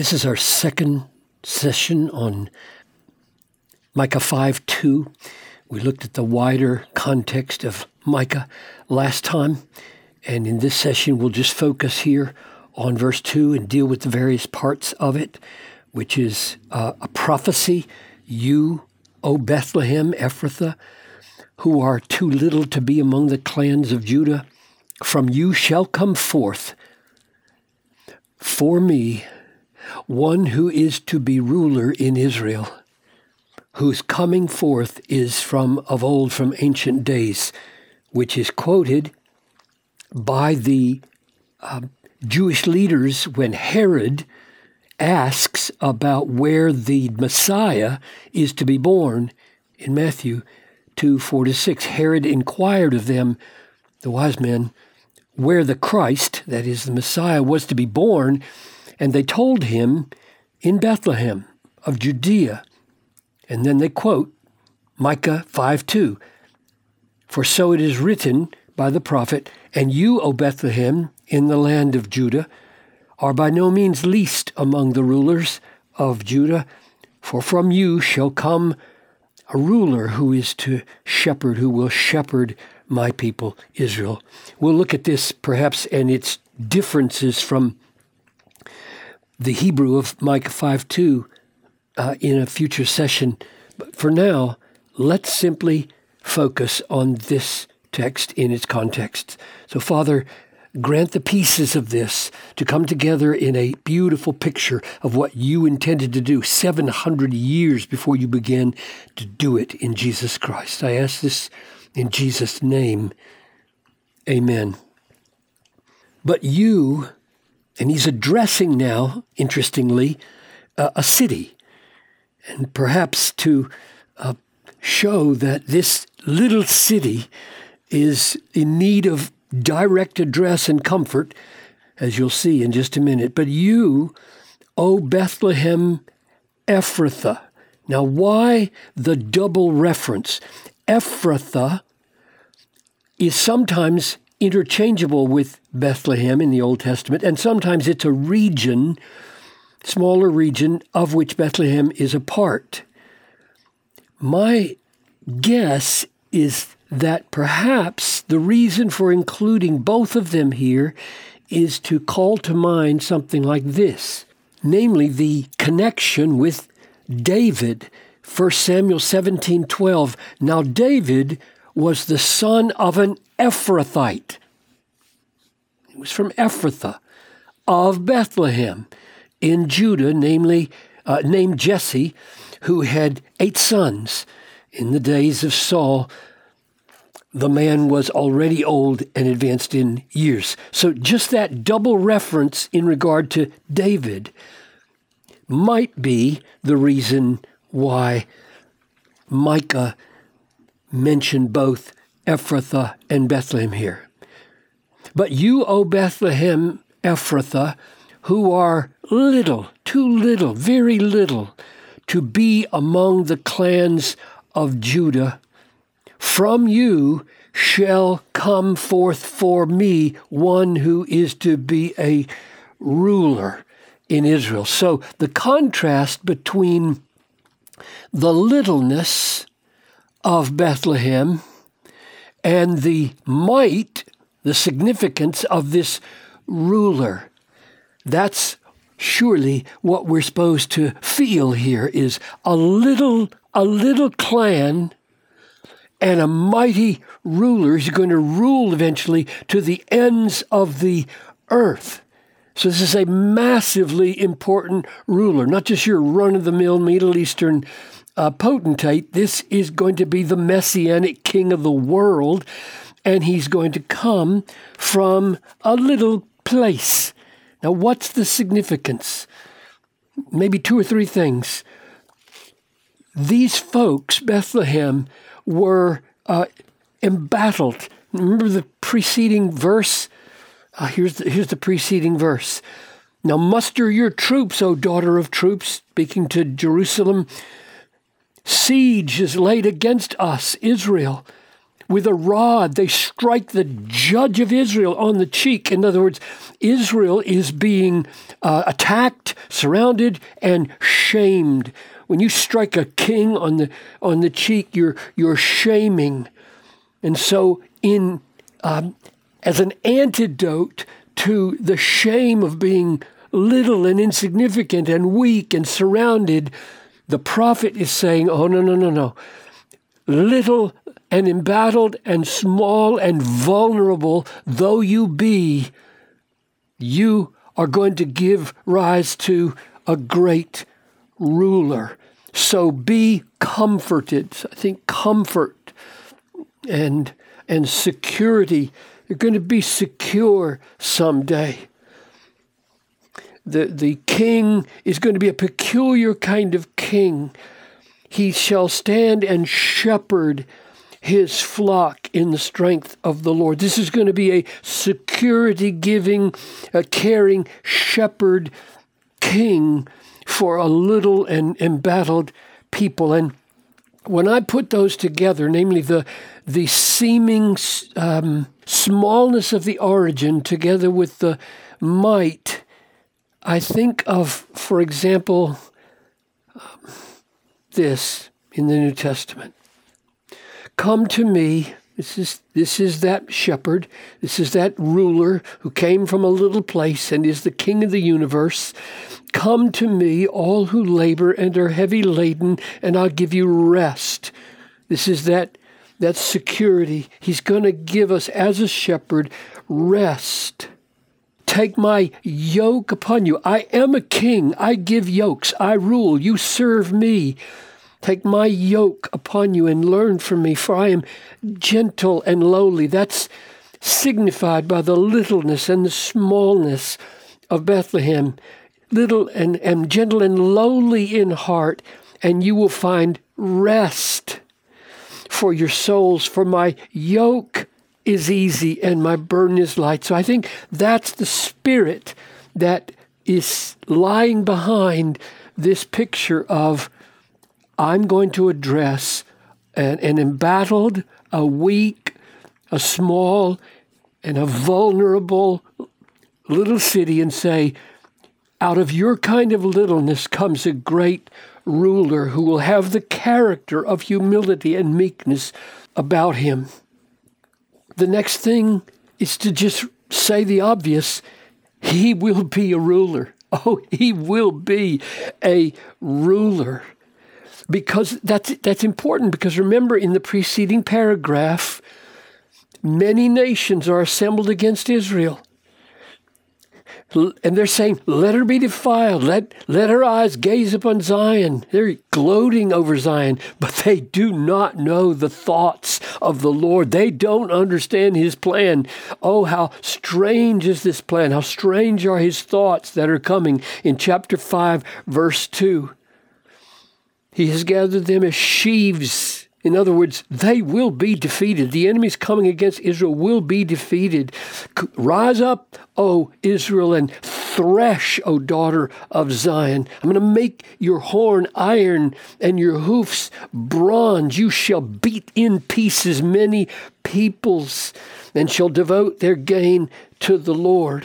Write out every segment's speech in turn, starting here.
This is our second session on Micah 5 2. We looked at the wider context of Micah last time, and in this session we'll just focus here on verse 2 and deal with the various parts of it, which is uh, a prophecy. You, O Bethlehem, Ephrathah, who are too little to be among the clans of Judah, from you shall come forth for me one who is to be ruler in Israel, whose coming forth is from of old, from ancient days, which is quoted by the uh, Jewish leaders when Herod asks about where the Messiah is to be born in Matthew 2 4 to 6. Herod inquired of them, the wise men, where the Christ, that is the Messiah, was to be born, and they told him in Bethlehem of Judea. And then they quote Micah 5 2. For so it is written by the prophet, And you, O Bethlehem, in the land of Judah, are by no means least among the rulers of Judah, for from you shall come a ruler who is to shepherd, who will shepherd my people Israel. We'll look at this perhaps and its differences from the Hebrew of Micah 5 2 uh, in a future session. But for now, let's simply focus on this text in its context. So, Father, grant the pieces of this to come together in a beautiful picture of what you intended to do 700 years before you began to do it in Jesus Christ. I ask this in Jesus' name. Amen. But you and he's addressing now, interestingly, uh, a city. And perhaps to uh, show that this little city is in need of direct address and comfort, as you'll see in just a minute. But you, O Bethlehem Ephrathah. Now, why the double reference? Ephrathah is sometimes interchangeable with Bethlehem in the Old Testament, and sometimes it's a region, smaller region, of which Bethlehem is a part. My guess is that perhaps the reason for including both of them here is to call to mind something like this namely the connection with David 1 Samuel 17:12 Now David was the son of an Ephrathite. Was from Ephrathah of Bethlehem in Judah, namely uh, named Jesse, who had eight sons. In the days of Saul, the man was already old and advanced in years. So just that double reference in regard to David might be the reason why Micah mentioned both Ephrathah and Bethlehem here. But you, O Bethlehem Ephrathah, who are little, too little, very little, to be among the clans of Judah, from you shall come forth for me one who is to be a ruler in Israel. So the contrast between the littleness of Bethlehem and the might, the significance of this ruler. That's surely what we're supposed to feel here is a little a little clan and a mighty ruler is going to rule eventually to the ends of the earth. So this is a massively important ruler, not just your run-of-the-mill Middle Eastern uh, potentate. This is going to be the messianic king of the world, and he's going to come from a little place. Now, what's the significance? Maybe two or three things. These folks, Bethlehem, were uh, embattled. Remember the preceding verse? Uh, here's, the, here's the preceding verse. Now muster your troops, O daughter of troops, speaking to Jerusalem. Siege is laid against us, Israel. With a rod, they strike the judge of Israel on the cheek. In other words, Israel is being uh, attacked, surrounded, and shamed. When you strike a king on the on the cheek, you're you're shaming. And so, in um, as an antidote to the shame of being little and insignificant and weak and surrounded, the prophet is saying, Oh, no, no, no, no. Little and embattled and small and vulnerable though you be, you are going to give rise to a great ruler. So be comforted. I think comfort and, and security, you're going to be secure someday the, the king is going to be a peculiar kind of king. He shall stand and shepherd his flock in the strength of the Lord. This is going to be a security giving, a caring shepherd king for a little and embattled people. And when I put those together, namely the, the seeming um, smallness of the origin together with the might I think of, for example, um, this in the New Testament. Come to me. This is, this is that shepherd. This is that ruler who came from a little place and is the king of the universe. Come to me, all who labor and are heavy laden, and I'll give you rest. This is that, that security. He's going to give us, as a shepherd, rest. Take my yoke upon you. I am a king. I give yokes. I rule. You serve me. Take my yoke upon you and learn from me, for I am gentle and lowly. That's signified by the littleness and the smallness of Bethlehem. Little and, and gentle and lowly in heart, and you will find rest for your souls. For my yoke is easy and my burden is light. So I think that's the spirit that is lying behind this picture of I'm going to address an, an embattled, a weak, a small, and a vulnerable little city and say, out of your kind of littleness comes a great ruler who will have the character of humility and meekness about him. The next thing is to just say the obvious He will be a ruler. Oh, He will be a ruler. Because that's, that's important, because remember in the preceding paragraph, many nations are assembled against Israel and they're saying, let her be defiled. Let, let her eyes gaze upon Zion. They're gloating over Zion, but they do not know the thoughts of the Lord. They don't understand his plan. Oh, how strange is this plan. How strange are his thoughts that are coming in chapter 5, verse 2. He has gathered them as sheaves in other words, they will be defeated. The enemies coming against Israel will be defeated. Rise up, O Israel, and thresh, O daughter of Zion. I'm going to make your horn iron and your hoofs bronze. You shall beat in pieces many peoples and shall devote their gain to the Lord.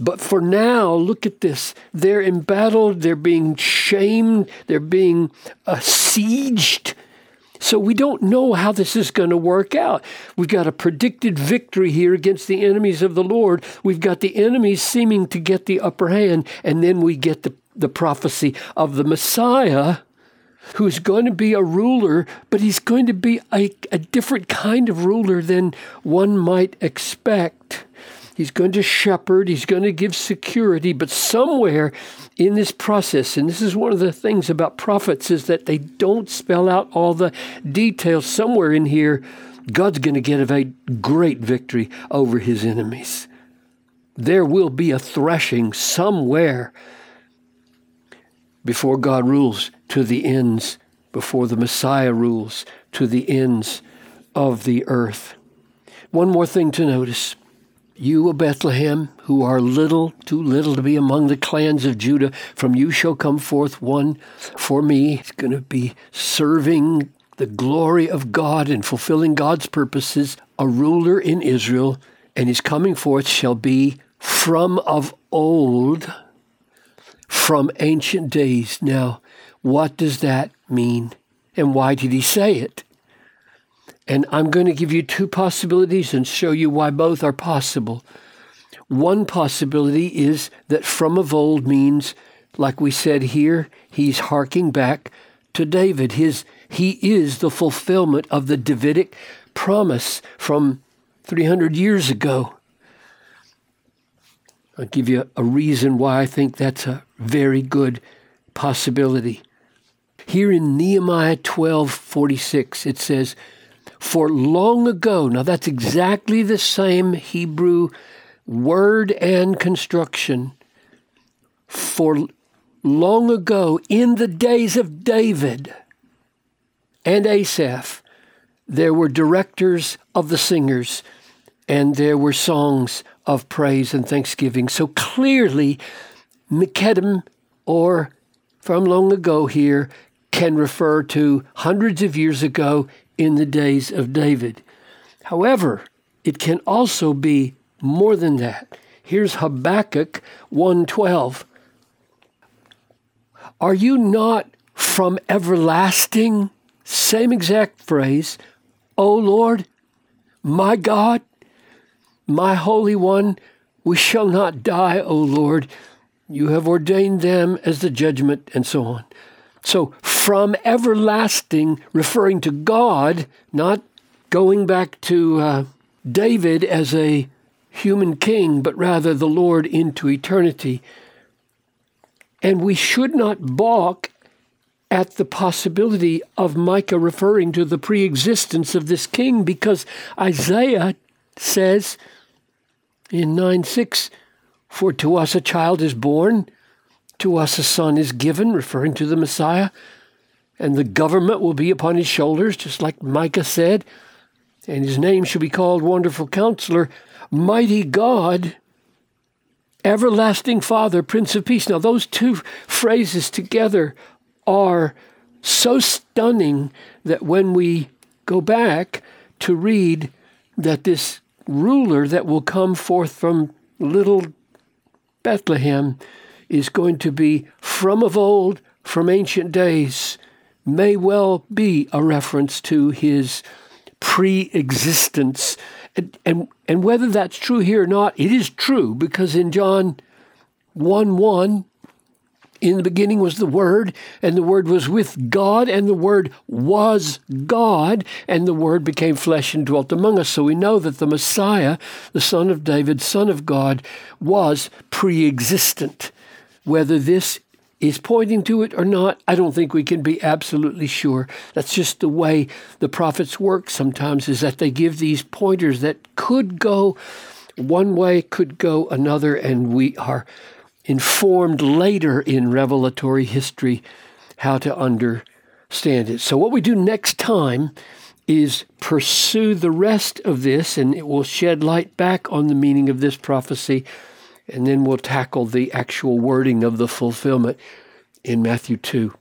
But for now, look at this. They're embattled, they're being shamed, they're being besieged so we don't know how this is going to work out. We've got a predicted victory here against the enemies of the Lord. We've got the enemies seeming to get the upper hand, and then we get the, the prophecy of the Messiah who's going to be a ruler, but he's going to be a, a different kind of ruler than one might expect. He's going to shepherd, he's going to give security, but somewhere in this process, and this is one of the things about prophets, is that they don't spell out all the details. Somewhere in here, God's going to get a great victory over his enemies. There will be a threshing somewhere before God rules to the ends, before the Messiah rules to the ends of the earth. One more thing to notice you, O Bethlehem, who are little, too little to be among the clans of Judah, from you shall come forth one for me. He's going to be serving the glory of God and fulfilling God's purposes, a ruler in Israel, and his coming forth shall be from of old, from ancient days. Now, what does that mean? And why did he say it? And I'm going to give you two possibilities and show you why both are possible. One possibility is that from of old means, like we said here, he's harking back to David. His, he is the fulfillment of the Davidic promise from 300 years ago. I'll give you a reason why I think that's a very good possibility. Here in Nehemiah 12:46 it says, "For long ago." Now that's exactly the same Hebrew word and construction. For long ago, in the days of David and Asaph, there were directors of the singers, and there were songs of praise and thanksgiving. So clearly, Mekedem, or from long ago here, can refer to hundreds of years ago in the days of David. However, it can also be more than that. Here's Habakkuk 1:12. Are you not from everlasting? Same exact phrase. O Lord, my God, my Holy One, we shall not die, O Lord. You have ordained them as the judgment, and so on. So, from everlasting, referring to God, not going back to uh, David as a human king, but rather the Lord into eternity. And we should not balk at the possibility of Micah referring to the pre existence of this king because Isaiah says in 9 6, For to us a child is born, to us a son is given, referring to the Messiah, and the government will be upon his shoulders, just like Micah said, and his name shall be called Wonderful Counselor, Mighty God, Everlasting Father, Prince of Peace. Now, those two phrases together are so stunning that when we go back to read that this ruler that will come forth from little Bethlehem is going to be from of old, from ancient days, may well be a reference to his pre existence and, and, and whether that's true here or not, it is true because in John 1 1, in the beginning was the Word, and the Word was with God, and the Word was God, and the Word became flesh and dwelt among us. So we know that the Messiah, the Son of David, Son of God, was pre existent. Whether this is pointing to it or not, I don't think we can be absolutely sure. That's just the way the prophets work sometimes, is that they give these pointers that could go one way, could go another, and we are informed later in revelatory history how to understand it. So, what we do next time is pursue the rest of this, and it will shed light back on the meaning of this prophecy and then we'll tackle the actual wording of the fulfillment in Matthew 2.